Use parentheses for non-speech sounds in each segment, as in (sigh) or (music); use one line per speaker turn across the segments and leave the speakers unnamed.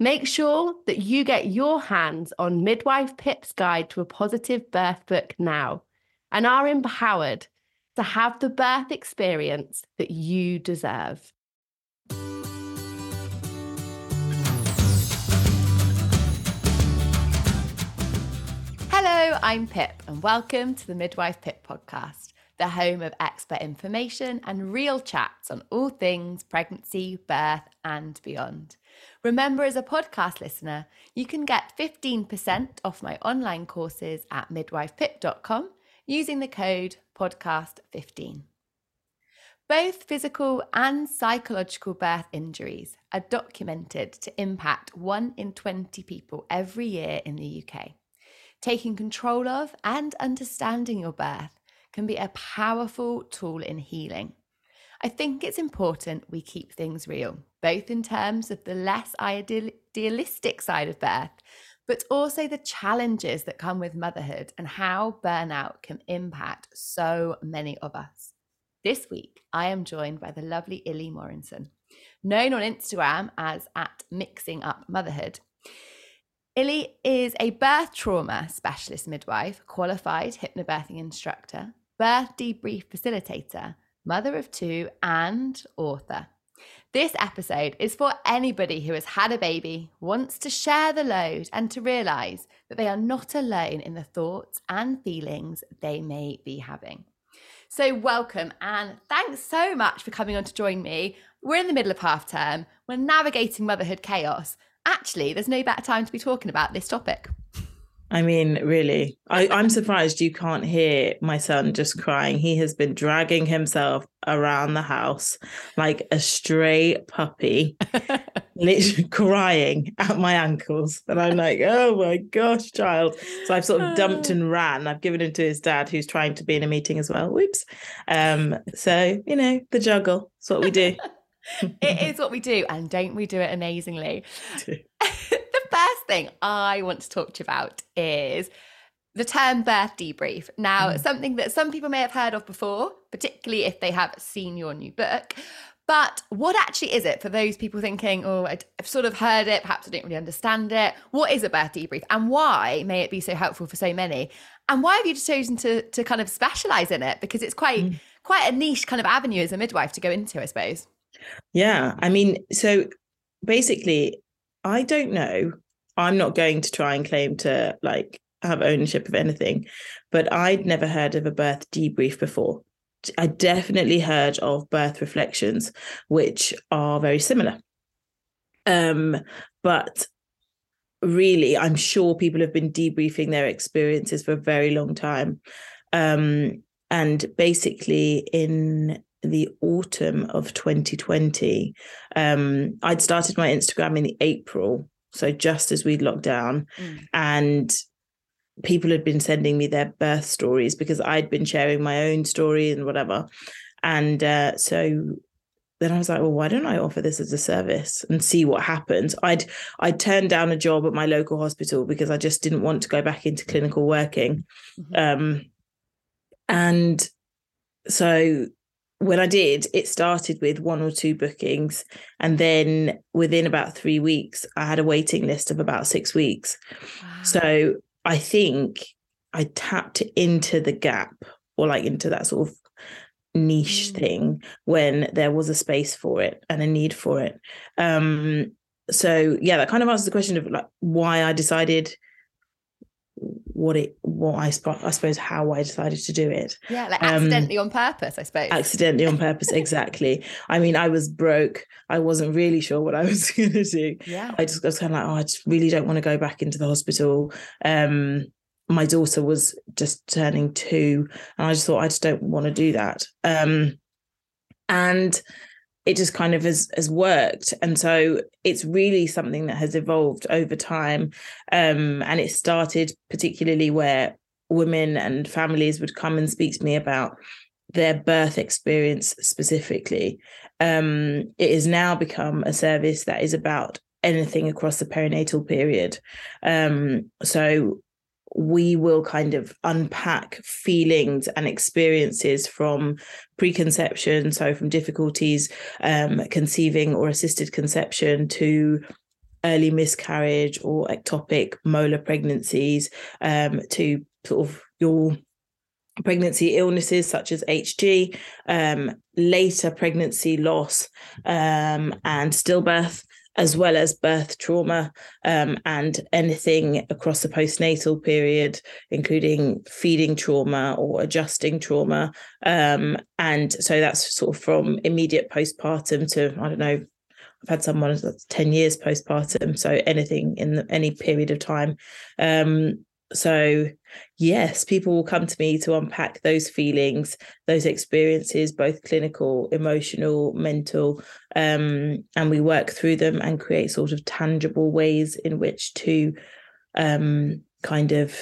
Make sure that you get your hands on Midwife Pip's Guide to a Positive Birth book now and are empowered to have the birth experience that you deserve. Hello, I'm Pip, and welcome to the Midwife Pip podcast, the home of expert information and real chats on all things pregnancy, birth, and beyond. Remember, as a podcast listener, you can get 15% off my online courses at midwifepip.com using the code podcast15. Both physical and psychological birth injuries are documented to impact 1 in 20 people every year in the UK. Taking control of and understanding your birth can be a powerful tool in healing. I think it's important we keep things real, both in terms of the less idealistic side of birth, but also the challenges that come with motherhood and how burnout can impact so many of us. This week, I am joined by the lovely Illy Morrison, known on Instagram as at Mixing Up Motherhood. Illy is a birth trauma specialist midwife, qualified hypnobirthing instructor, birth debrief facilitator, mother of two, and author. This episode is for anybody who has had a baby, wants to share the load, and to realize that they are not alone in the thoughts and feelings they may be having. So, welcome and thanks so much for coming on to join me. We're in the middle of half term, we're navigating motherhood chaos. Actually, there's no better time to be talking about this topic.
I mean, really, I, I'm surprised you can't hear my son just crying. He has been dragging himself around the house like a stray puppy, (laughs) literally crying at my ankles. And I'm like, oh my gosh, child. So I've sort of dumped (sighs) and ran. I've given him to his dad, who's trying to be in a meeting as well. Whoops. Um, so, you know, the juggle. It's what we do. (laughs)
it is what we do. And don't we do it amazingly? (laughs) thing I want to talk to you about is the term birth debrief. Now, mm. something that some people may have heard of before, particularly if they have seen your new book. But what actually is it for those people thinking, oh, I've sort of heard it, perhaps I don't really understand it? What is a birth debrief and why may it be so helpful for so many? And why have you chosen to, to kind of specialize in it? Because it's quite, mm. quite a niche kind of avenue as a midwife to go into, I suppose.
Yeah. I mean, so basically, I don't know I'm not going to try and claim to like have ownership of anything, but I'd never heard of a birth debrief before. I definitely heard of birth reflections, which are very similar. Um, but really, I'm sure people have been debriefing their experiences for a very long time. Um, and basically, in the autumn of 2020, um, I'd started my Instagram in April so just as we'd locked down mm. and people had been sending me their birth stories because I'd been sharing my own story and whatever. And uh, so then I was like, well, why don't I offer this as a service and see what happens? I'd I'd turned down a job at my local hospital because I just didn't want to go back into clinical working. Mm-hmm. Um, and so when I did, it started with one or two bookings. And then within about three weeks, I had a waiting list of about six weeks. Wow. So I think I tapped into the gap or like into that sort of niche mm. thing when there was a space for it and a need for it. Um, so yeah, that kind of answers the question of like why I decided what it what I I suppose how I decided to do it.
Yeah, like accidentally um, on purpose, I suppose.
Accidentally on purpose, (laughs) exactly. I mean, I was broke. I wasn't really sure what I (laughs) was going to do.
Yeah,
I just was kind of like, oh, I just really don't want to go back into the hospital. Um, my daughter was just turning two, and I just thought I just don't want to do that. Um, and it just kind of has, has worked. And so it's really something that has evolved over time. Um, and it started particularly where women and families would come and speak to me about their birth experience specifically. Um, it has now become a service that is about anything across the perinatal period. Um, so we will kind of unpack feelings and experiences from preconception, so from difficulties um, conceiving or assisted conception to early miscarriage or ectopic molar pregnancies um, to sort of your pregnancy illnesses such as HG, um, later pregnancy loss, um, and stillbirth as well as birth trauma um, and anything across the postnatal period, including feeding trauma or adjusting trauma. Um, and so that's sort of from immediate postpartum to, I don't know, I've had someone that's 10 years postpartum. So anything in the, any period of time. Um, so yes people will come to me to unpack those feelings those experiences both clinical emotional mental um, and we work through them and create sort of tangible ways in which to um, kind of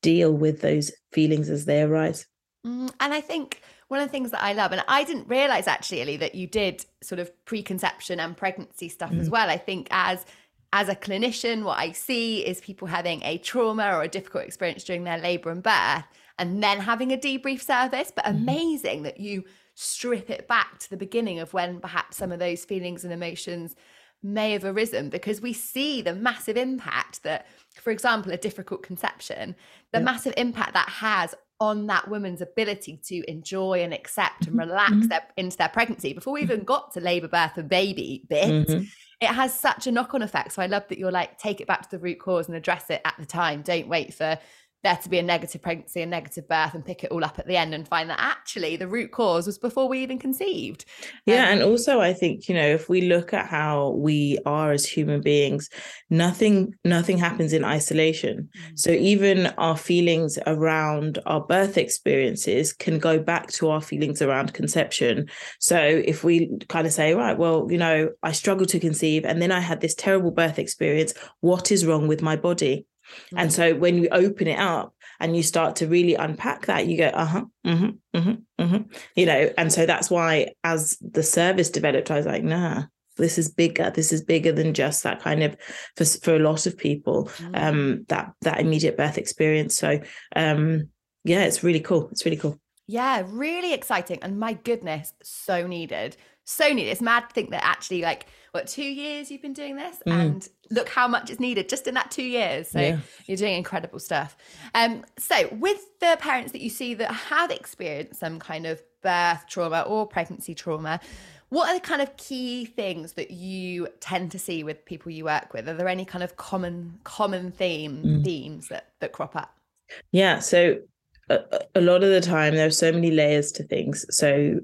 deal with those feelings as they arise
mm, and i think one of the things that I love, and I didn't realize actually, Ellie, that you did sort of preconception and pregnancy stuff mm. as well. I think as as a clinician, what I see is people having a trauma or a difficult experience during their labor and birth, and then having a debrief service. But mm-hmm. amazing that you strip it back to the beginning of when perhaps some of those feelings and emotions may have arisen because we see the massive impact that, for example, a difficult conception, the massive impact that has on that woman's ability to enjoy and accept and mm-hmm. relax mm-hmm. their, into their pregnancy before we even got to labor, birth, and baby bit. Mm-hmm it has such a knock on effect. So I love that you're like, take it back to the root cause and address it at the time. Don't wait for there to be a negative pregnancy, a negative birth, and pick it all up at the end and find that actually the root cause was before we even conceived.
Yeah. Um, and also, I think, you know, if we look at how we are as human beings, nothing, nothing happens in isolation. Mm-hmm. So even our feelings around our birth experiences can go back to our feelings around conception. So if we kind of say, right, well, you know, I struggled to conceive and then I had this terrible birth experience, what is wrong with my body? Mm-hmm. And so when you open it up and you start to really unpack that, you go, uh huh, mm-hmm, mm-hmm, mm-hmm. you know. And so that's why, as the service developed, I was like, nah, this is bigger. This is bigger than just that kind of for for a lot of people, mm-hmm. um, that that immediate birth experience. So, um, yeah, it's really cool. It's really cool.
Yeah, really exciting, and my goodness, so needed, so needed. It's mad to think that actually, like what two years you've been doing this mm. and look how much is needed just in that two years so yeah. you're doing incredible stuff um so with the parents that you see that have experienced some kind of birth trauma or pregnancy trauma what are the kind of key things that you tend to see with people you work with are there any kind of common common theme mm. themes that that crop up
yeah so a, a lot of the time there are so many layers to things so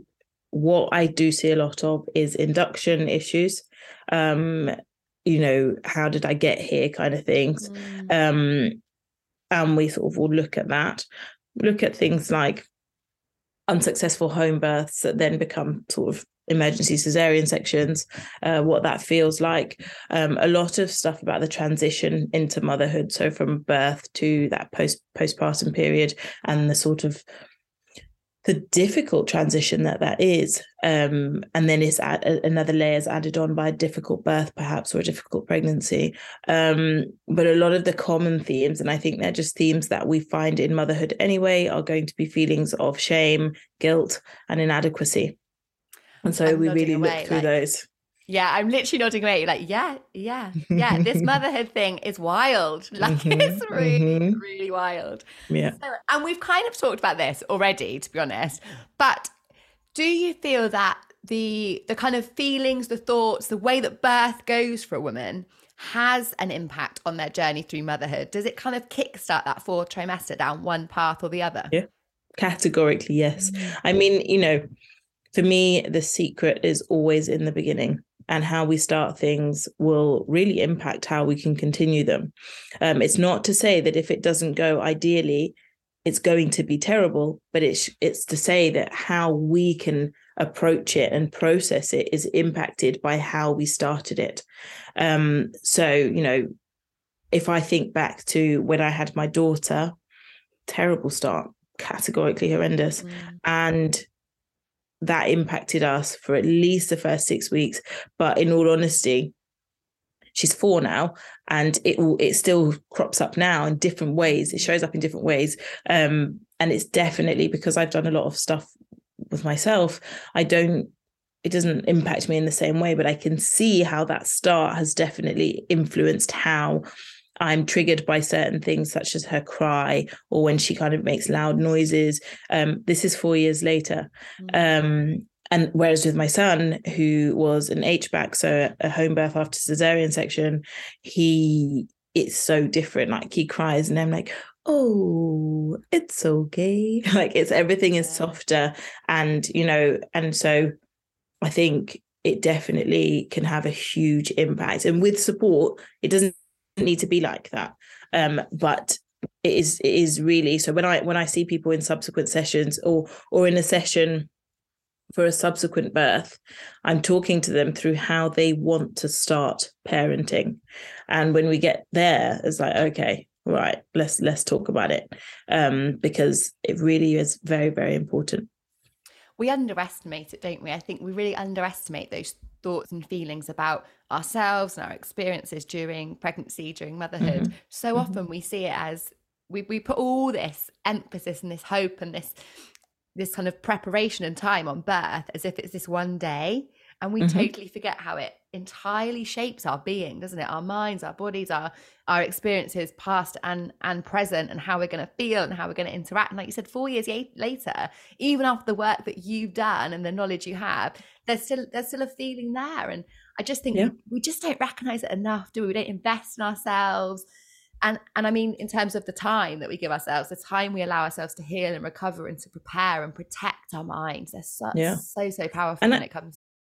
what I do see a lot of is induction issues um you know how did i get here kind of things mm. um and we sort of will look at that look at things like unsuccessful home births that then become sort of emergency cesarean sections uh, what that feels like um, a lot of stuff about the transition into motherhood so from birth to that post postpartum period and the sort of the difficult transition that that is um, and then it's add, another layer is added on by a difficult birth perhaps or a difficult pregnancy. Um, but a lot of the common themes and i think they're just themes that we find in motherhood anyway are going to be feelings of shame guilt and inadequacy. And so I'm we really away, look through like, those
yeah, I'm literally nodding away. Like, yeah, yeah, yeah. this (laughs) motherhood thing is wild. (laughs) Like, mm-hmm, it's really, mm-hmm. really wild.
Yeah.
So, and we've kind of talked about this already, to be honest. But do you feel that the the kind of feelings, the thoughts, the way that birth goes for a woman has an impact on their journey through motherhood? Does it kind of kickstart that fourth trimester down one path or the other?
Yeah, categorically, yes. Mm. I mean, you know, for me, the secret is always in the beginning and how we start things will really impact how we can continue them. Um, it's not to say that if it doesn't go ideally, it's going to be terrible, but it's it's to say that how we can approach it and process it is impacted by how we started it. Um, so you know, if I think back to when I had my daughter, terrible start, categorically horrendous, mm. and that impacted us for at least the first six weeks. But in all honesty, she's four now and it will it still crops up now in different ways. It shows up in different ways. Um, and it's definitely because i've done a lot of stuff with myself. I don't it doesn't impact me in the same way but i can see how that start has definitely influenced how I'm triggered by certain things, such as her cry or when she kind of makes loud noises. Um, this is four years later. Mm-hmm. Um, and whereas with my son, who was an HBAC, so a home birth after cesarean section, he it's so different. Like he cries, and I'm like, oh, it's okay. (laughs) like it's everything is softer, and you know, and so I think it definitely can have a huge impact. And with support, it doesn't need to be like that. Um, but it is it is really so when I when I see people in subsequent sessions or or in a session for a subsequent birth, I'm talking to them through how they want to start parenting. And when we get there, it's like, okay, right, let's let's talk about it. Um, because it really is very, very important.
We underestimate it, don't we? I think we really underestimate those thoughts and feelings about ourselves and our experiences during pregnancy, during motherhood. Mm-hmm. So mm-hmm. often we see it as we, we put all this emphasis and this hope and this this kind of preparation and time on birth as if it's this one day and we mm-hmm. totally forget how it entirely shapes our being doesn't it our minds our bodies our our experiences past and and present and how we're going to feel and how we're going to interact and like you said 4 years later even after the work that you've done and the knowledge you have there's still there's still a feeling there and i just think yeah. we, we just don't recognize it enough do we we don't invest in ourselves and and i mean in terms of the time that we give ourselves the time we allow ourselves to heal and recover and to prepare and protect our minds they're so yeah. so so powerful and when it comes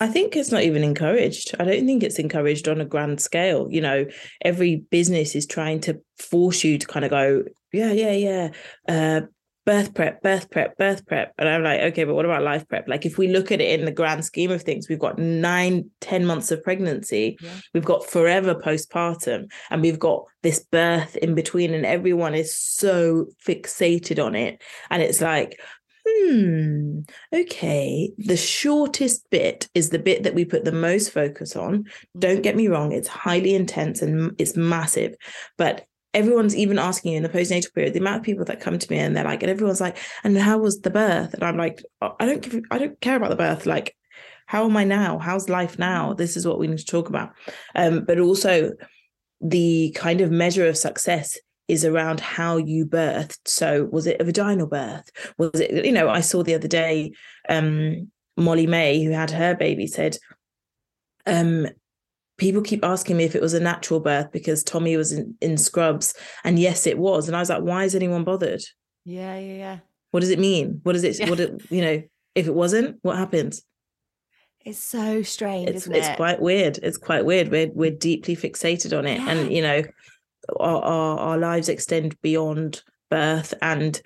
I think it's not even encouraged. I don't think it's encouraged on a grand scale. You know, every business is trying to force you to kind of go, yeah, yeah, yeah. Uh, birth prep, birth prep, birth prep. And I'm like, okay, but what about life prep? Like if we look at it in the grand scheme of things, we've got nine, ten months of pregnancy, yeah. we've got forever postpartum, and we've got this birth in between, and everyone is so fixated on it. And it's like, hmm, okay, the shortest bit is the bit that we put the most focus on. Don't get me wrong, it's highly intense and it's massive, but everyone's even asking you in the postnatal period the amount of people that come to me and they're like and everyone's like and how was the birth? And i'm like oh, i don't give i don't care about the birth like how am i now? How's life now? This is what we need to talk about. Um, but also the kind of measure of success is around how you birthed so was it a vaginal birth was it you know i saw the other day um, Molly-Mae, who had her baby said um people keep asking me if it was a natural birth because Tommy was in, in scrubs. And yes, it was. And I was like, why is anyone bothered?
Yeah, yeah, yeah.
What does it mean? What does it, yeah. what, it, you know, if it wasn't, what happens?
It's so strange,
it's,
isn't
it's
it?
quite weird. It's quite weird. We're, we're deeply fixated on it. Yeah. And, you know, our, our, our lives extend beyond birth and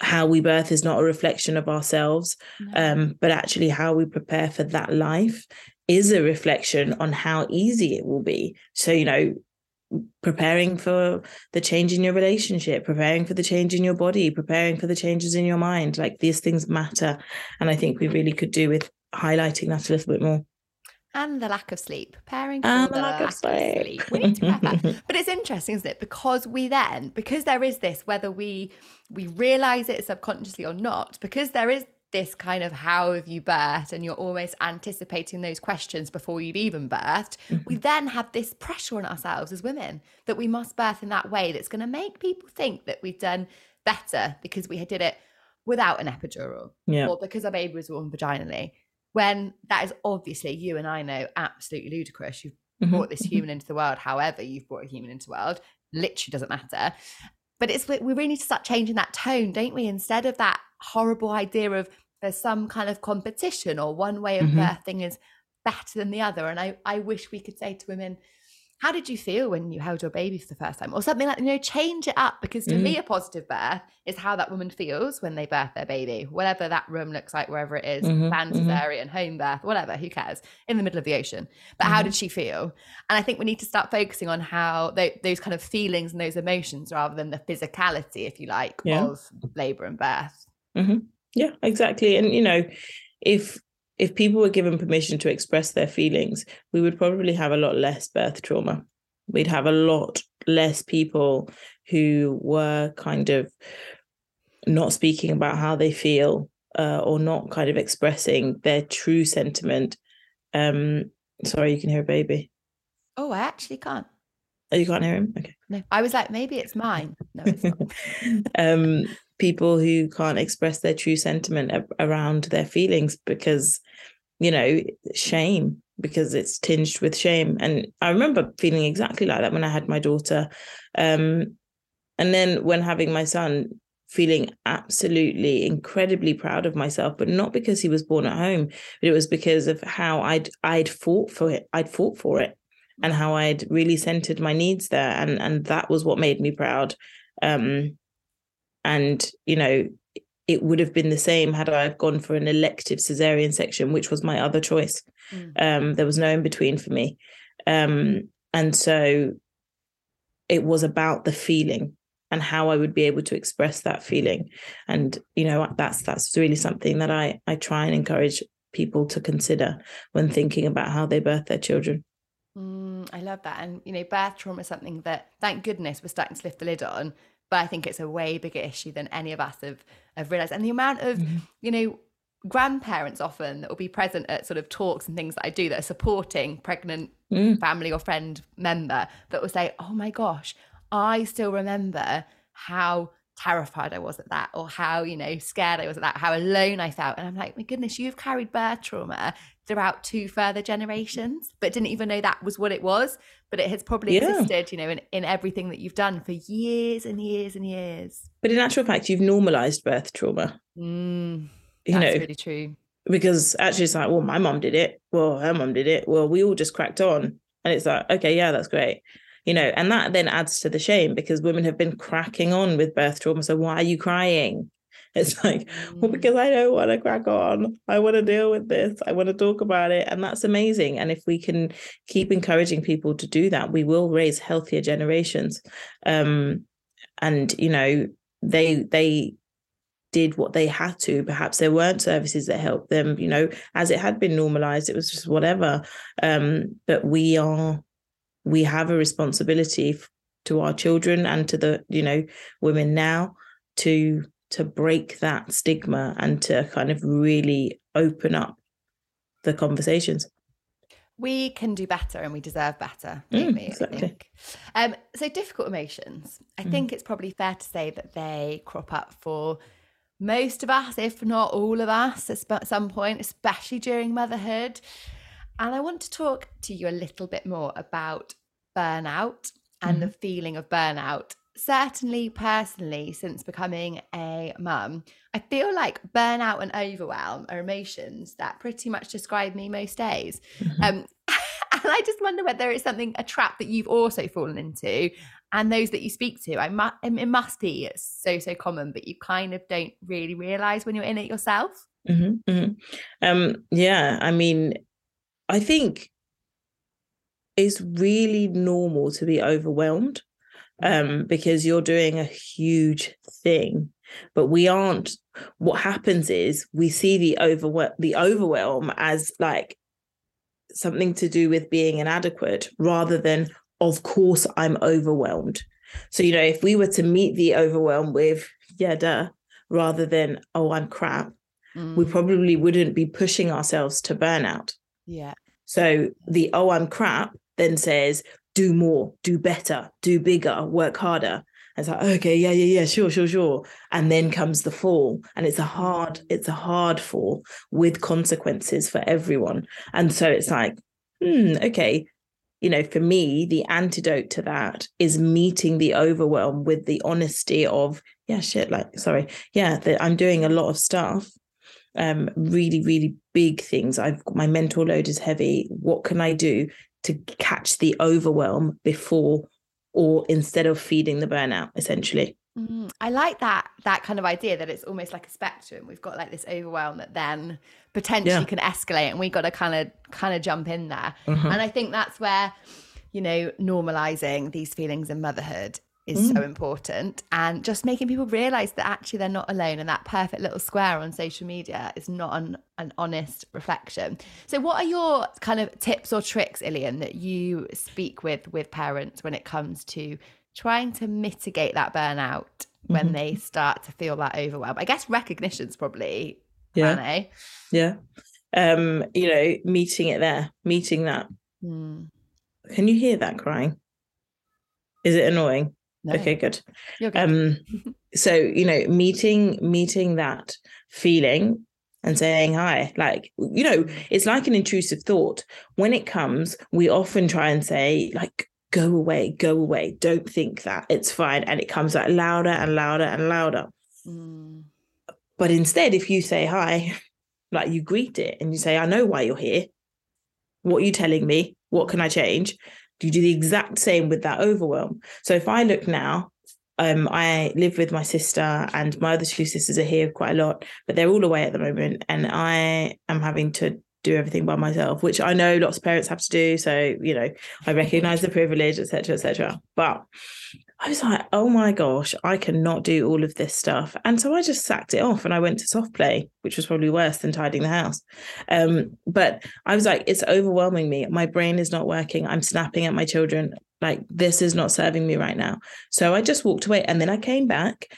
how we birth is not a reflection of ourselves no. um, but actually how we prepare for that life is a reflection on how easy it will be. So, you know, preparing for the change in your relationship, preparing for the change in your body, preparing for the changes in your mind, like these things matter. And I think we really could do with highlighting that a little bit more.
And the lack of sleep. Pairing for
And
the,
the lack of sleep.
We need to that. But it's interesting, isn't it? Because we then, because there is this, whether we we realize it subconsciously or not, because there is this kind of how have you birthed and you're almost anticipating those questions before you've even birthed we mm-hmm. then have this pressure on ourselves as women that we must birth in that way that's going to make people think that we've done better because we did it without an epidural
Yeah.
or because our baby was born vaginally when that is obviously you and I know absolutely ludicrous. You've
Mhm,
brought this
mhm.
human into the world however you've brought a human into the world literally doesn't matter. But it's we really need to start changing that tone don't we? Instead of that horrible idea of there's some kind of competition or one way of
Mhm.
birthing is better than the other. And I, I wish we could say to women how did you feel when you held your baby for the first time or something like you know change it up because to
Mm.
me a positive birth is how that woman feels when they birth their baby whatever that room looks like wherever it is
Mhm,
planned
mhm.
cesarean home birth whatever who cares in the middle of the ocean but how
Mhm.
did she feel and i think we need to start focusing on how tho- those kind of feelings and those emotions rather than the physicality if you like
Yeah.
of labor and birth
Yeah, exactly. And you know, if if people were given permission to express their feelings, we would probably have a lot less birth trauma. We'd have a lot less people who were kind of not speaking about how they feel uh, or not kind of expressing their true sentiment. Um, sorry, you can hear a baby.
oh i actually can't
Oh, you can't hear him? Okay.
no i was like maybe it's mine no it's not (laughs)
um, people who can't express their true sentiment around their feelings because, you know, shame, because it's tinged with shame. And I remember feeling exactly like that when I had my daughter. Um, and then when having my son, feeling absolutely incredibly proud of myself, but not because he was born at home, but it was because of how I'd I'd fought for it. I'd fought for it and how I'd really centered my needs there. And and that was what made me proud. Um, and you know it would have been the same had I gone for an elective cesarean section, which was my other choice.
Mm.
Um, there was no in between for me, um, and so it was about the feeling and how I would be able to express that feeling. And you know that's that's really something that I I try and encourage people to consider when thinking about how they birth their children.
Mm, I love that. And, you know, birth trauma is something that, thank goodness, we're starting to lift the lid on. But I think it's a way bigger issue than any of us have, have realised. And the amount of,
Mm-hmm.
you know, grandparents often that will be present at sort of talks and things that I do that are supporting pregnant
Mm.
family or friend member that will say, oh my gosh, I still remember how terrified I was at that, or how, you know, scared I was at that, how alone I felt. And I'm like, my goodness, you've carried birth trauma throughout two further generations, but didn't even know that was what it was. But it has probably
Yeah.
existed, you know, in, in everything that you've done for years and years and years.
But in actual fact, you've normalized birth trauma.
Mm,
You
that's
know,
really true.
because actually it's like, well, my mom did it. Well, her mom did it. Well, we all just cracked on. And it's like, okay, yeah, that's great. You know, and that then adds to the shame because women have been cracking on with birth trauma. So why are you crying? It's like, well,
Mm.
because I don't want to crack on. I want to deal with this. I want to talk about it. And that's amazing. And if we can keep encouraging people to do that, we will raise healthier generations. Um, and you know, they they did what they had to. Perhaps there weren't services that helped them, you know, as it had been normalized, it was just whatever. Um, but we are, we have a responsibility to our children and to the, you know, women now to to break that stigma and to kind of really open up the conversations.
we can do better and we deserve better,
Mm, exactly.
I think. Um, so difficult emotions. I
Mm.
think it's probably fair to say that they crop up for most of us, if not all of us, at some point, especially during motherhood. And I want to talk to you a little bit more about burnout and the feeling of burnout. Certainly, personally, since becoming a mum, I feel like burnout and overwhelm are emotions that pretty much describe me most days.
Mhm.
Um, (laughs) and I just wonder whether it's something a trap that you've also fallen into, and those that you speak to. I mu- it must be so so common, but you kind of don't really realize when you're in it yourself.
Mhm, mhm. Um, yeah, I mean, I think it's really normal to be overwhelmed um, because you're doing a huge thing, but we aren't. What happens is we see the overwhelm, the overwhelm as like something to do with being inadequate rather than, of course, I'm overwhelmed. So, you know, if we were to meet the overwhelm with, yeah, duh, rather than, oh, I'm crap, mm. we probably wouldn't be pushing ourselves to burnout.
Yeah.
So the, oh, I'm crap then says, do more, do better, do bigger, work harder. It's like, okay, yeah, yeah, yeah, sure, sure, sure. And then comes the fall. And it's a hard, it's a hard fall with consequences for everyone. And so it's like, hmm, okay. You know, for me, the antidote to that is meeting the overwhelm with the honesty of, yeah, shit, like, sorry, yeah, that I'm doing a lot of stuff. Um, really, really big things. I've my mental load is heavy. What can I do to catch the overwhelm before or instead of feeding the burnout essentially
mm, i like that that kind of idea that it's almost like a spectrum we've got like this overwhelm that then potentially yeah. can escalate and we got to kind of kind of jump in there mm-hmm. and i think that's where you know normalizing these feelings in motherhood is mm. so important. And just making people realize that actually they're not alone and that perfect little square on social media is not an, an honest reflection. So what are your kind of tips or tricks Ilian that you speak with with parents when it comes to trying to mitigate that burnout when mm-hmm. they start to feel that overwhelm? I guess recognition's probably
yeah. yeah. Um you know meeting it there meeting that. Mm. can you hear that crying? Is it annoying no. Okay, good. good. Um, so you know, meeting meeting that feeling and saying hi, like you know, it's like an intrusive thought. When it comes, we often try and say like, "Go away, go away, don't think that it's fine," and it comes out louder and louder and louder. Mm. But instead, if you say hi, (laughs) like you greet it and you say, "I know why you're here. What are you telling me? What can I change?" You do the exact same with that overwhelm. So if I look now, um, I live with my sister and my other two sisters are here quite a lot, but they're all away at the moment, and I am having to do everything by myself, which I know lots of parents have to do. So you know, I recognise the privilege, etc., etc. But I was like, oh my gosh, I cannot do all of this stuff. And so I just sacked it off and I went to soft play, which was probably worse than tidying the house. Um, but I was like, it's overwhelming me. My brain is not working. I'm snapping at my children. Like, this is not serving me right now. So I just walked away and then I came back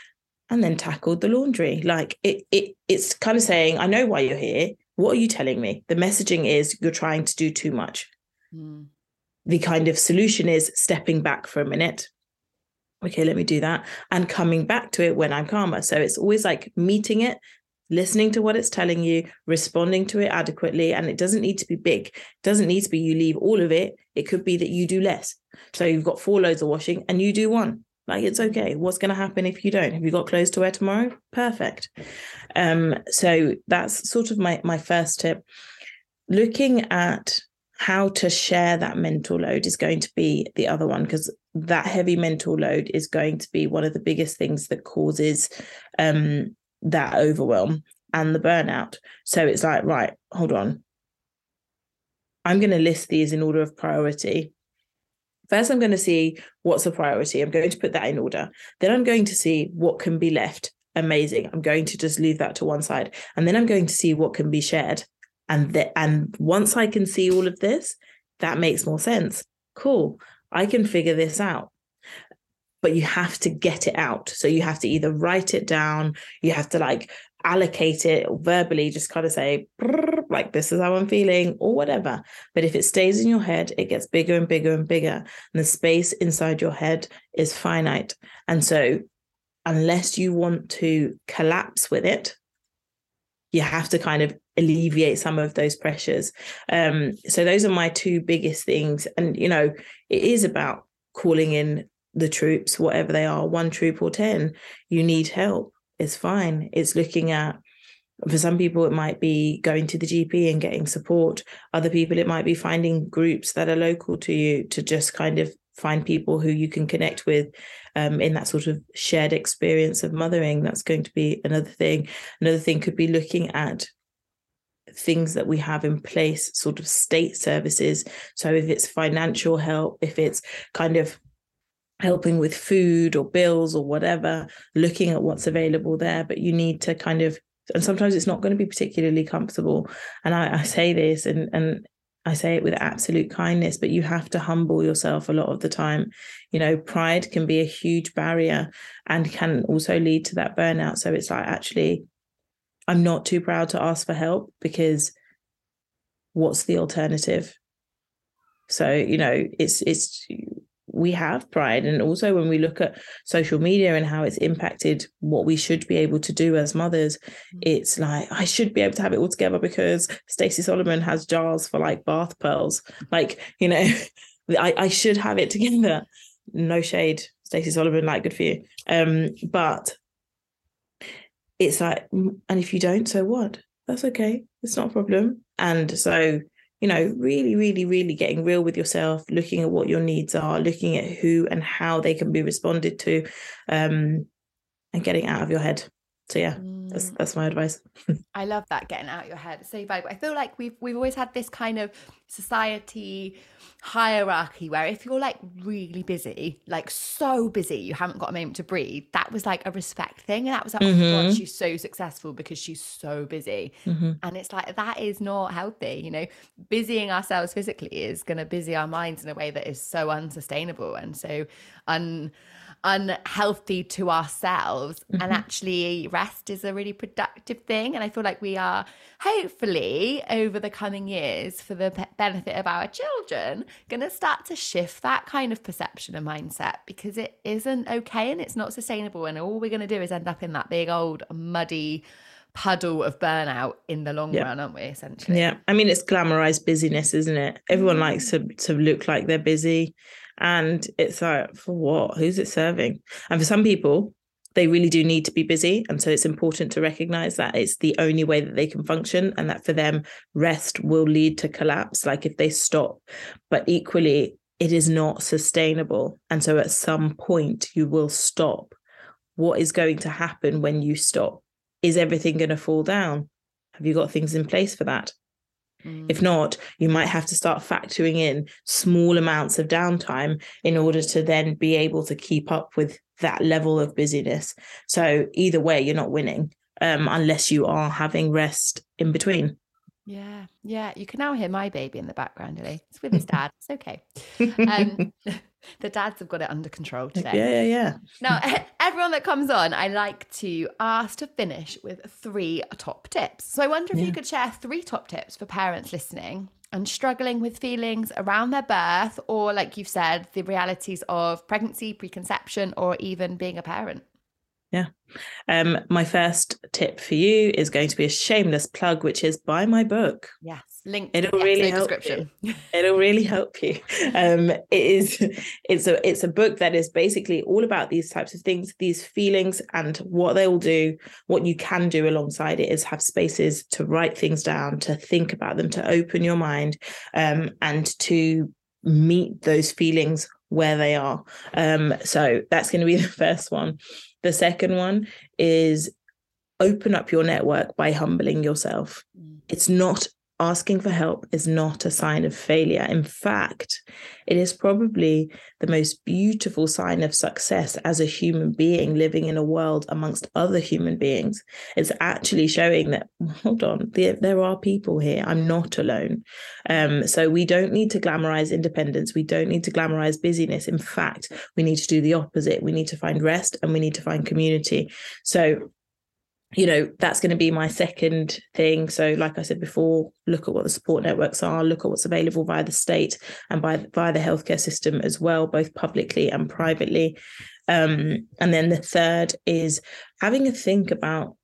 and then tackled the laundry. Like it, it it's kind of saying, I know why you're here. What are you telling me? The messaging is you're trying to do too much. Mm. The kind of solution is stepping back for a minute okay, let me do that, and coming back to it when I'm calmer. So it's always like meeting it, listening to what it's telling you, responding to it adequately. And it doesn't need to be big. It doesn't need to be you leave all of it. It could be that you do less. So you've got four loads of washing and you do one. Like it's okay. What's going to happen if you don't? Have you got clothes to wear tomorrow? Perfect. Um, so that's sort of my my first tip. Looking at how to share that mental load is going to be the other one because that heavy mental load is going to be one of the biggest things that causes um, that overwhelm and the burnout. So it's like, right, hold on. I'm going to list these in order of priority. First, I'm going to see what's a priority. I'm going to put that in order. Then I'm going to see what can be left. Amazing. I'm going to just leave that to one side. And then I'm going to see what can be shared and the, and once i can see all of this that makes more sense cool i can figure this out. But you have to get it out. So you have to either write it down you have to like allocate it verbally just kind of say like this is how i'm feeling or whatever. But if it stays in your head it gets bigger and bigger and bigger. And the space inside your head is finite. And so unless you want to collapse with it you have to kind of alleviate some of those pressures. Um, so those are my two biggest things. And, you know, it is about calling in the troops, whatever they are, one troop or 10, you need help. It's fine. It's looking at, for some people, it might be going to the GP and getting support. Other people, it might be finding groups that are local to you to just kind of find people who you can connect with um, in that sort of shared experience of mothering. That's going to be another thing. Another thing could be looking at things that we have in place, sort of state services. So if it's financial help, if it's kind of helping with food or bills or whatever, looking at what's available there, but you need to kind of and sometimes it's not going to be particularly comfortable. And I, I say this and and I say it with absolute kindness, but you have to humble yourself a lot of the time. You know, pride can be a huge barrier and can also lead to that burnout. So it's like, actually, I'm not too proud to ask for help because what's the alternative? So, you know, it's, it's, we have pride. And also when we look at social media and how it's impacted what we should be able to do as mothers, mm. it's like, I should be able to have it all together because Stacey Solomon has jars for like bath pearls. Like, you know, (laughs) I, I should have it together. No shade, Stacey Solomon, like good for you. Um, but it's like, mm, and if you don't, so what? That's okay. It's not a problem. And so you know, really, really, really getting real with yourself, looking at what your needs are, looking at who and how they can be responded to, um, and getting out of your head. So yeah, mm. That's that's my advice. (laughs)
I love that getting out your head. So valuable. I feel like we've we've always had this kind of society hierarchy where if you're like really busy, like so busy, you haven't got a moment to breathe, that was like a respect thing. And that was like, mm-hmm. oh God, she's so successful because she's so busy. Mm-hmm. And it's like, that is not healthy. You know, busying ourselves physically is going to busy our minds in a way that is so unsustainable and so un unhealthy to ourselves. Mm-hmm. And actually, rest is a really productive thing. And I feel like we are hopefully over the coming years, for the benefit of our children, going to start to shift that kind of perception and mindset because it isn't okay and it's not sustainable. And all we're going to do is end up in that big old muddy puddle of burnout in the long run, aren't we? Essentially.
Yeah. I mean, it's glamorized busyness, isn't it? Everyone likes mm. to to look like they're busy. And it's like, for what? Who's it serving? And for some people, they really do need to be busy. And so it's important to recognize that it's the only way that they can function and that for them, rest will lead to collapse, like if they stop. But equally, it is not sustainable. And so at some point, you will stop. What is going to happen when you stop? Is everything going to fall down? Have you got things in place for that? Mm. If not, you might have to start factoring in small amounts of downtime in order to then be able to keep up with that level of busyness. So either way, you're not winning um, unless you are having rest in between.
Yeah, yeah. You can now hear my baby in the background. It's with his (laughs) dad. It's okay. (laughs) Um, the dads have got it under control today.
Yeah, yeah, yeah.
Now, (laughs) everyone that comes on, I like to ask to finish with three top tips. So I wonder if yeah. you could share three top tips for parents listening and struggling with feelings around their birth, or like you've said, the realities of pregnancy, preconception, or even being a parent.
Yeah. Um, my first tip for you is going to be a shameless plug, which is buy my book.
Yes. Link
it'll really help description. You. It'll really help you. Um, it is it's a it's a book that is basically all about these types of things, these feelings, and what they will do. What you can do alongside it is have spaces to write things down, to think about them, to open your mind, um, and to meet those feelings where they are. Um, so that's going to be (laughs) the first one. The second one is open up your network by humbling yourself. Mm. It's not asking for help is not a sign of failure. In fact, it is probably the most beautiful sign of success as a human being living in a world amongst other human beings. It's actually showing that, hold on, there, there are people here. I'm not alone. Um, so we don't need to glamorize independence. We don't need to glamorize busyness. In fact, we need to do the opposite. We need to find rest and we need to find community. So you know that's going to be my second thing. So like i said before look at what the support networks are look at what's available via the state and by via the healthcare system as well both publicly and privately. Um, and then the third is having a think about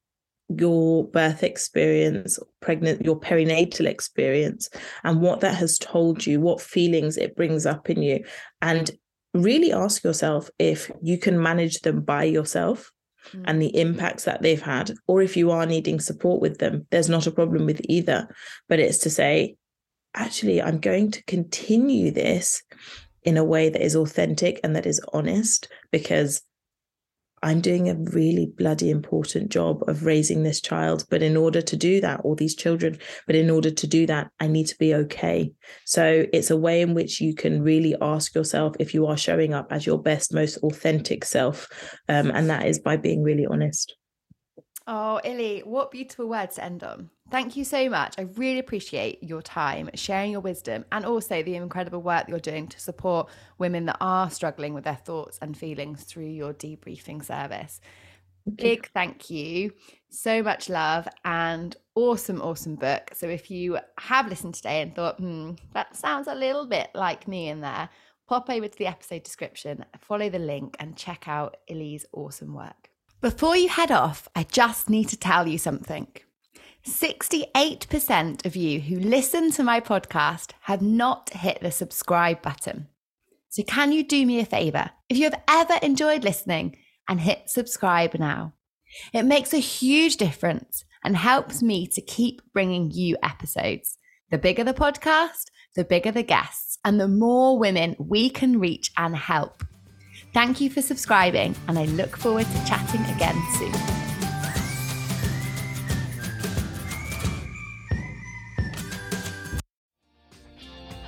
your birth experience pregnant your perinatal experience and what that has told you what feelings it brings up in you. And really ask yourself if you can manage them by yourself mm. and the impacts that they've had, or if you are needing support with them, there's not a problem with either. But it's to say, actually, I'm going to continue this in a way that is authentic and that is honest because I'm doing a really bloody important job of raising this child. But in order to do that, all these children, but in order to do that, I need to be okay. So it's a way in which you can really ask yourself if you are showing up as your best, most authentic self. Um, and that is by being really honest.
Oh, Illy, what beautiful words to end on. Thank you so much. I really appreciate your time, sharing your wisdom, and also the incredible work you're doing to support women that are struggling with their thoughts and feelings through your debriefing service. Big thank you. So much love and awesome, awesome book. So if you have listened today and thought, hmm, that sounds a little bit like me in there, pop over to the episode description, follow the link, and check out Illy's awesome work. Before you head off, I just need to tell you something. 68% of you who listen to my podcast have not hit the subscribe button. So, can you do me a favor? If you have ever enjoyed listening, and hit subscribe now. It makes a huge difference and helps me to keep bringing you episodes. The bigger the podcast, the bigger the guests, and the more women we can reach and help. Thank you for subscribing, and I look forward to chatting again soon.